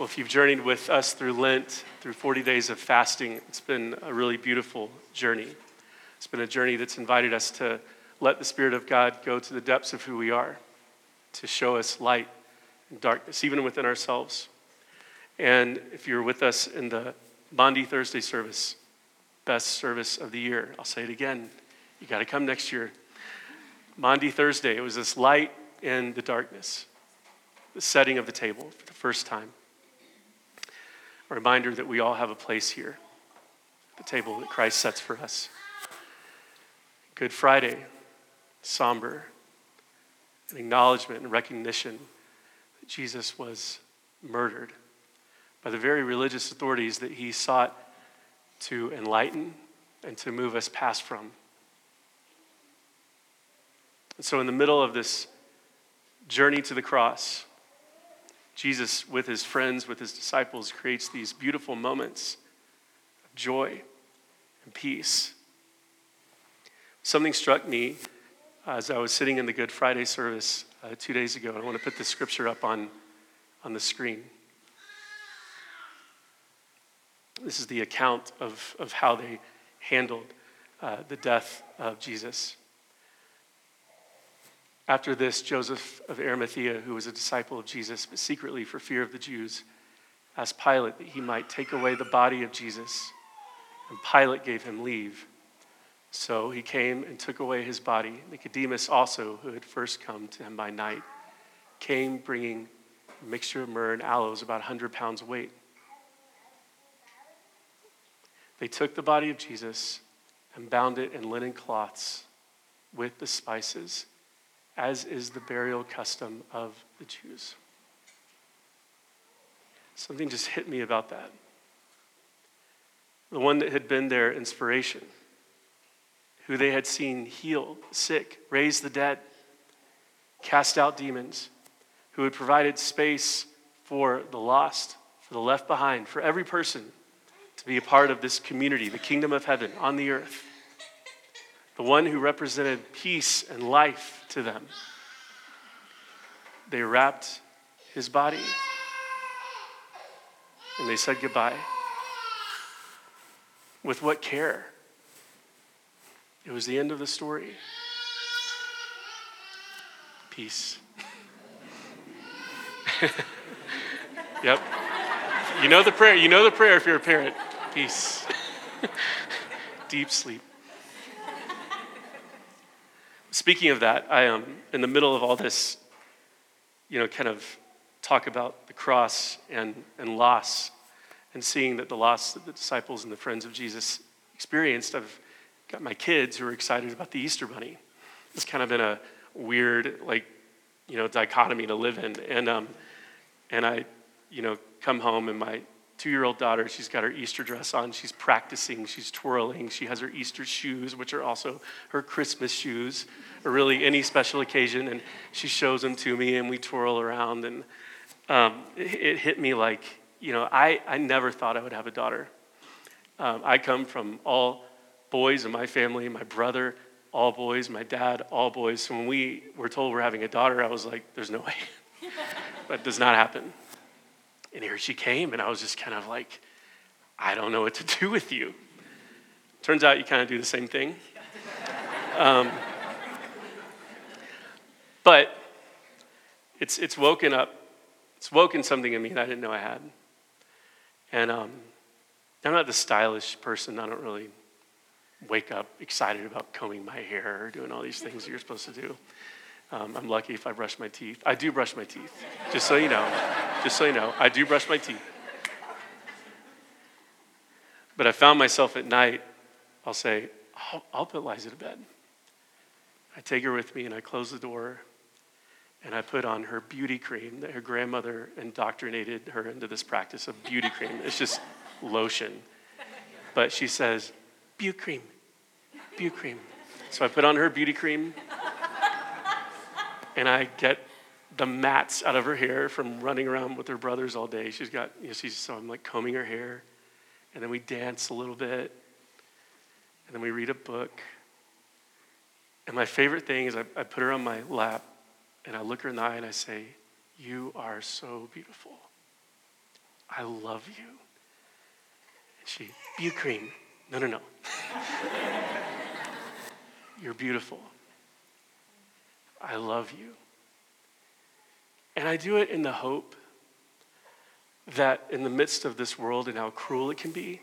Well, if you've journeyed with us through Lent, through 40 days of fasting, it's been a really beautiful journey. It's been a journey that's invited us to let the Spirit of God go to the depths of who we are, to show us light and darkness, even within ourselves. And if you're with us in the Maundy Thursday service, best service of the year, I'll say it again. You got to come next year. Maundy Thursday, it was this light in the darkness, the setting of the table for the first time. A reminder that we all have a place here, the table that Christ sets for us. Good Friday, somber, an acknowledgement and recognition that Jesus was murdered by the very religious authorities that he sought to enlighten and to move us past from. And so, in the middle of this journey to the cross, Jesus, with his friends, with his disciples, creates these beautiful moments of joy and peace. Something struck me as I was sitting in the Good Friday service uh, two days ago. I want to put the scripture up on, on the screen. This is the account of, of how they handled uh, the death of Jesus. After this, Joseph of Arimathea, who was a disciple of Jesus, but secretly for fear of the Jews, asked Pilate that he might take away the body of Jesus. And Pilate gave him leave. So he came and took away his body. Nicodemus, also, who had first come to him by night, came bringing a mixture of myrrh and aloes, about 100 pounds weight. They took the body of Jesus and bound it in linen cloths with the spices as is the burial custom of the Jews. Something just hit me about that. The one that had been their inspiration, who they had seen heal sick, raise the dead, cast out demons, who had provided space for the lost, for the left behind, for every person to be a part of this community, the kingdom of heaven on the earth the one who represented peace and life to them. They wrapped his body and they said goodbye. With what care? It was the end of the story. Peace. yep. You know the prayer. You know the prayer if you're a parent. Peace. Deep sleep. Speaking of that, I am in the middle of all this, you know, kind of talk about the cross and, and loss and seeing that the loss that the disciples and the friends of Jesus experienced. I've got my kids who are excited about the Easter Bunny. It's kind of been a weird, like, you know, dichotomy to live in. And, um, and I, you know, come home and my two year old daughter, she's got her Easter dress on. She's practicing, she's twirling. She has her Easter shoes, which are also her Christmas shoes, or really any special occasion. And she shows them to me, and we twirl around. And um, it, it, hit me like, you know, I, I never thought I would have a daughter. Um, I come from all boys in my family, my brother, all boys, my dad, all boys. So when we were told we're having a daughter, I was like, there's no way. that does not happen. And here she came, and I was just kind of like, I don't know what to do with you. Turns out you kind of do the same thing. Um, but it's, it's woken up, it's woken something in me that I didn't know I had. And um, I'm not the stylish person. I don't really wake up excited about combing my hair or doing all these things that you're supposed to do. Um, I'm lucky if I brush my teeth. I do brush my teeth, just so you know. Just so you know, I do brush my teeth. But I found myself at night, I'll say, I'll, I'll put Liza to bed. I take her with me and I close the door and I put on her beauty cream that her grandmother indoctrinated her into this practice of beauty cream. It's just lotion. But she says, beauty cream, beauty cream. So I put on her beauty cream and I get the mats out of her hair from running around with her brothers all day. She's got, you know, she's, so I'm like combing her hair. And then we dance a little bit. And then we read a book. And my favorite thing is I, I put her on my lap and I look her in the eye and I say, You are so beautiful. I love you. And she, be cream. No, no, no. You're beautiful. I love you. And I do it in the hope that in the midst of this world and how cruel it can be,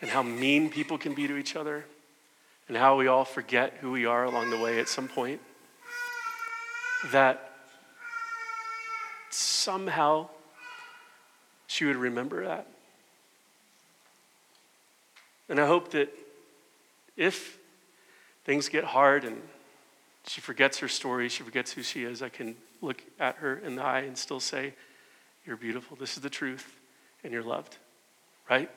and how mean people can be to each other, and how we all forget who we are along the way at some point, that somehow she would remember that. And I hope that if things get hard and she forgets her story, she forgets who she is, I can look at her in the eye and still say, You're beautiful. This is the truth, and you're loved, right?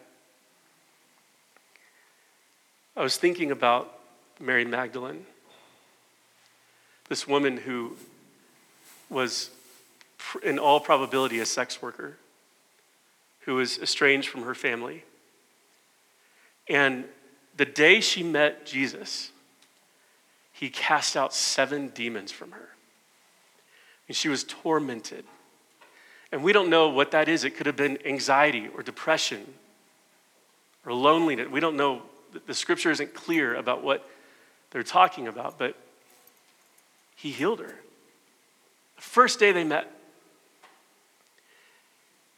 I was thinking about Mary Magdalene, this woman who was, in all probability, a sex worker, who was estranged from her family. And the day she met Jesus, he cast out seven demons from her. And she was tormented. And we don't know what that is. It could have been anxiety or depression or loneliness. We don't know the scripture isn't clear about what they're talking about, but he healed her. The first day they met,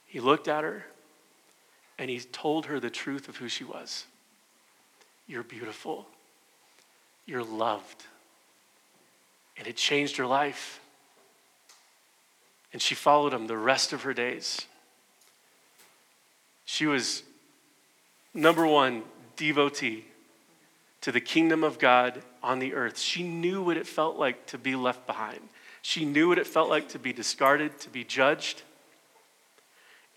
he looked at her and he told her the truth of who she was. You're beautiful. You're loved. And it changed her life. And she followed him the rest of her days. She was, number one, devotee to the kingdom of God on the earth. She knew what it felt like to be left behind. She knew what it felt like to be discarded, to be judged.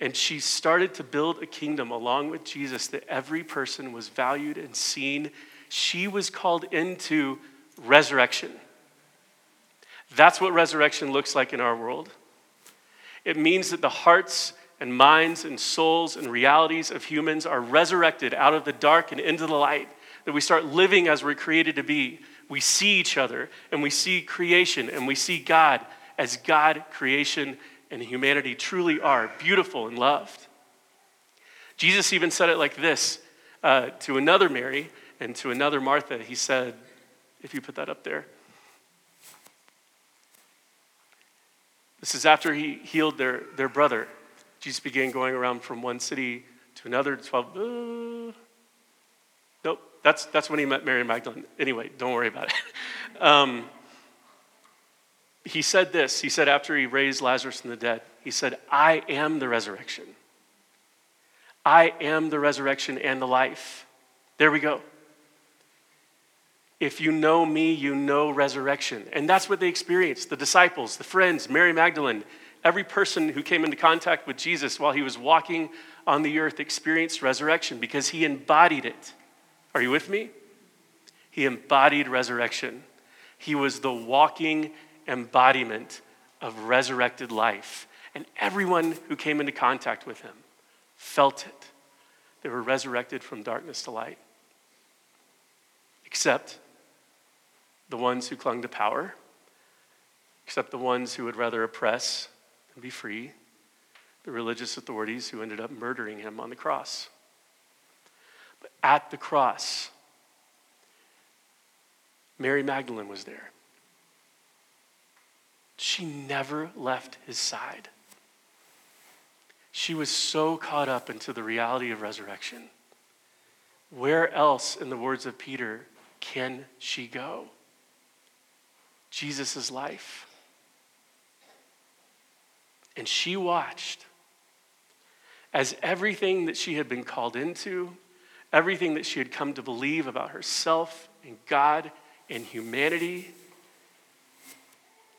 And she started to build a kingdom along with Jesus that every person was valued and seen. She was called into resurrection. That's what resurrection looks like in our world. It means that the hearts and minds and souls and realities of humans are resurrected out of the dark and into the light, that we start living as we're created to be. We see each other and we see creation and we see God as God, creation, and humanity truly are beautiful and loved. Jesus even said it like this uh, to another Mary and to another Martha. He said, if you put that up there, this is after he healed their, their brother. Jesus began going around from one city to another. 12. Uh, nope, that's, that's when he met Mary Magdalene. Anyway, don't worry about it. um, he said this. He said, after he raised Lazarus from the dead, he said, I am the resurrection. I am the resurrection and the life. There we go. If you know me, you know resurrection. And that's what they experienced the disciples, the friends, Mary Magdalene, Every person who came into contact with Jesus while he was walking on the earth experienced resurrection because he embodied it. Are you with me? He embodied resurrection. He was the walking embodiment of resurrected life. And everyone who came into contact with him felt it. They were resurrected from darkness to light. Except the ones who clung to power, except the ones who would rather oppress and be free the religious authorities who ended up murdering him on the cross. But at the cross, Mary Magdalene was there. She never left his side. She was so caught up into the reality of resurrection. Where else, in the words of Peter, can she go? Jesus' life. And she watched as everything that she had been called into, everything that she had come to believe about herself and God and humanity,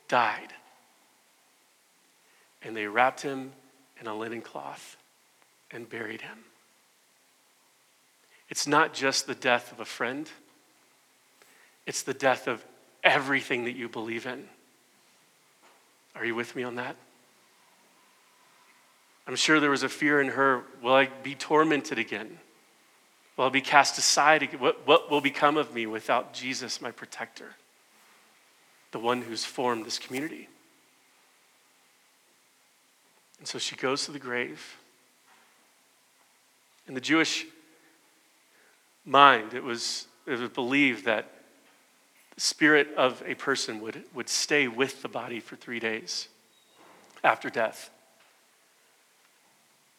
died. And they wrapped him in a linen cloth and buried him. It's not just the death of a friend, it's the death of everything that you believe in. Are you with me on that? I'm sure there was a fear in her will I be tormented again? Will I be cast aside? What, what will become of me without Jesus, my protector, the one who's formed this community? And so she goes to the grave. In the Jewish mind, it was, it was believed that the spirit of a person would, would stay with the body for three days after death.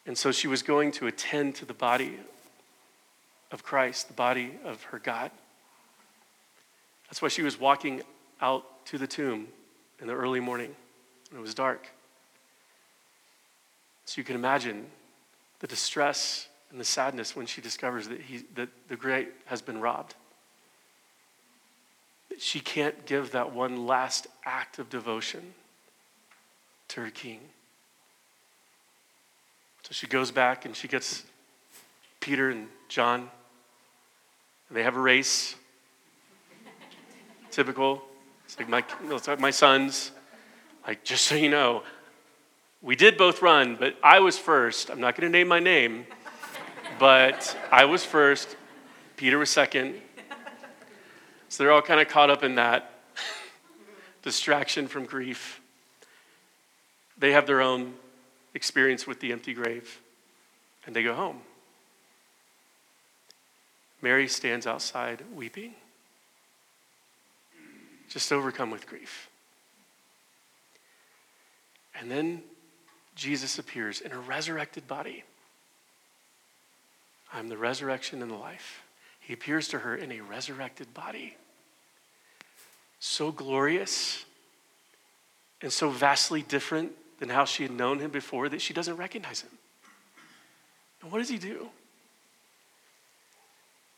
And so she was going to attend to the body of Christ, the body of her God. That's why she was walking out to the tomb in the early morning when it was dark. So you can imagine the distress and the sadness when she discovers that, he, that the great has been robbed. She can't give that one last act of devotion to her king. So she goes back and she gets Peter and John. And they have a race. Typical. It's like my, it's like my sons. Like, just so you know, we did both run, but I was first. I'm not going to name my name, but I was first. Peter was second. So they're all kind of caught up in that distraction from grief. They have their own experience with the empty grave, and they go home. Mary stands outside weeping, just overcome with grief. And then Jesus appears in a resurrected body. I'm the resurrection and the life. He appears to her in a resurrected body. So glorious and so vastly different than how she had known him before that she doesn't recognize him. And what does he do?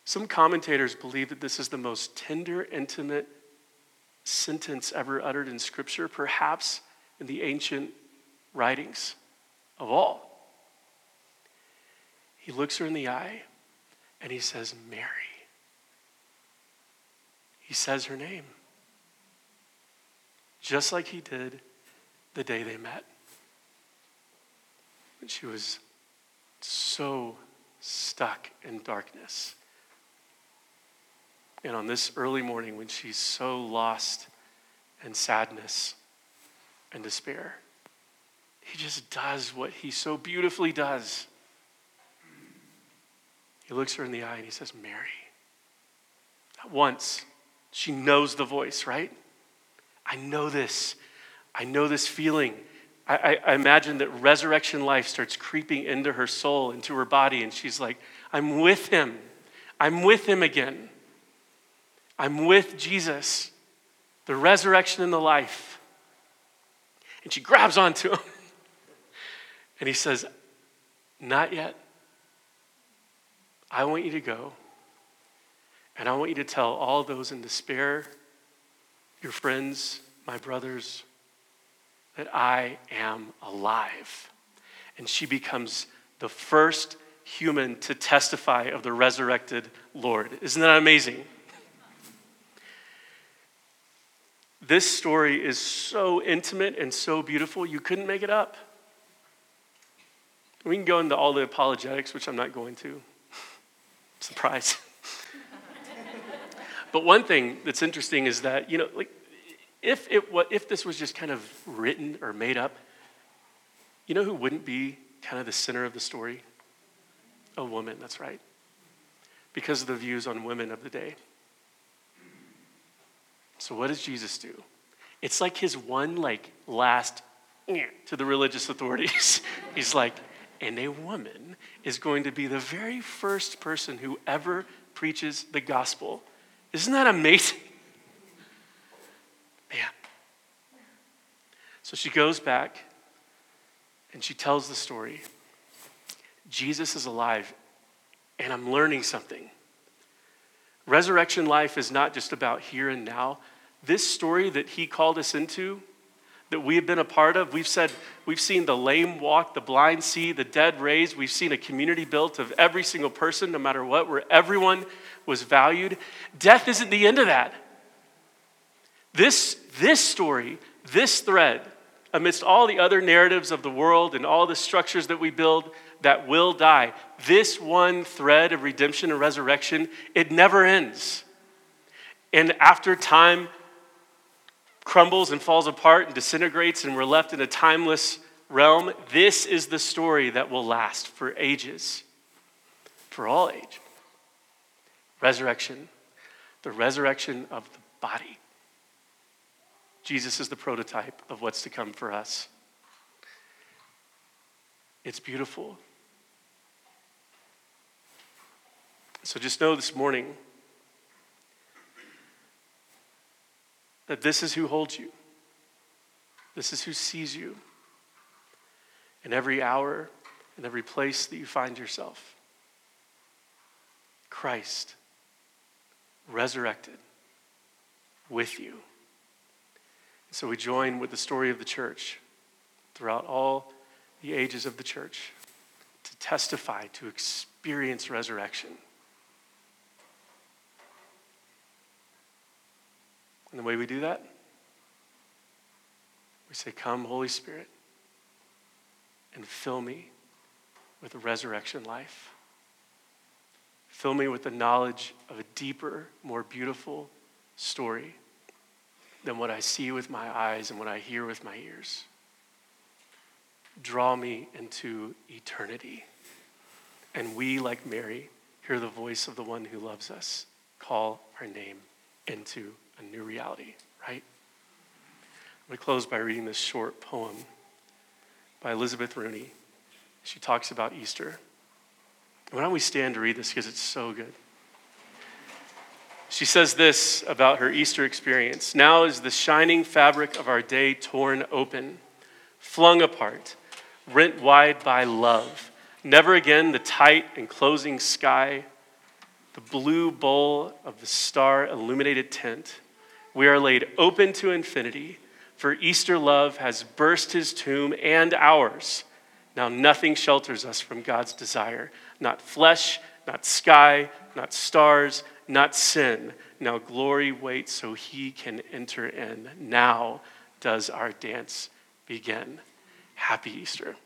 Some commentators believe that this is the most tender, intimate sentence ever uttered in Scripture, perhaps in the ancient writings of all. He looks her in the eye and he says, Mary. He says her name, just like he did the day they met. And she was so stuck in darkness. And on this early morning, when she's so lost in sadness and despair, he just does what he so beautifully does. He looks her in the eye and he says, Mary. At once, she knows the voice, right? I know this. I know this feeling. I, I, I, imagine that resurrection life starts creeping into her soul, into her body, and she's like, I'm with him. I'm with him again. I'm with Jesus, the resurrection and the life. And she grabs onto him. And he says, Not yet. I want you to go. And I want you to tell all those in despair, your friends, my brothers, that I am alive. And she becomes the first human to testify of the resurrected Lord. Isn't that amazing? This story is so intimate and so beautiful, you couldn't make it up. We can go into all the apologetics, which I'm not going to. Surprise. but one thing that's interesting is that, you know, like, if, it, if this was just kind of written or made up, you know who wouldn't be kind of the center of the story? A woman, that's right. Because of the views on women of the day. So what does Jesus do? It's like his one like last eh to the religious authorities. He's like, and a woman is going to be the very first person who ever preaches the gospel. Isn't that amazing? Man. So she goes back and she tells the story. Jesus is alive, and I'm learning something. Resurrection life is not just about here and now. This story that he called us into, that we have been a part of, we've said, we've seen the lame walk, the blind see, the dead raised. We've seen a community built of every single person, no matter what, where everyone was valued. Death isn't the end of that. This, this story, this thread, amidst all the other narratives of the world and all the structures that we build, that will die. This one thread of redemption and resurrection, it never ends. And after time crumbles and falls apart and disintegrates, and we're left in a timeless realm, this is the story that will last for ages, for all age. Resurrection, the resurrection of the body. Jesus is the prototype of what's to come for us. It's beautiful. So just know this morning that this is who holds you, this is who sees you in every hour, in every place that you find yourself. Christ, resurrected with you. So we join with the story of the church throughout all the ages of the church to testify, to experience resurrection. And the way we do that, we say, Come, Holy Spirit and fill me with a resurrection life. Fill me with the knowledge of a deeper, more beautiful story than what I see with my eyes and what I hear with my ears. Draw me into eternity. And we, like Mary, hear the voice of the one who loves us call our name into a new reality, right? I'm going to close by reading this short poem by Elizabeth Rooney. She talks about Easter. Why don't we stand to read this because it's so good? She says this about her Easter experience Now is the shining fabric of our day torn open, flung apart, rent wide by love. Never again the tight and closing sky, the blue bowl of the star illuminated tent. We are laid open to infinity for Easter love has burst his tomb and ours. Now nothing shelters us from God's desire. Not flesh, not sky, not stars, not sin. Now glory waits so he can enter in. Now does our dance begin. Happy Easter.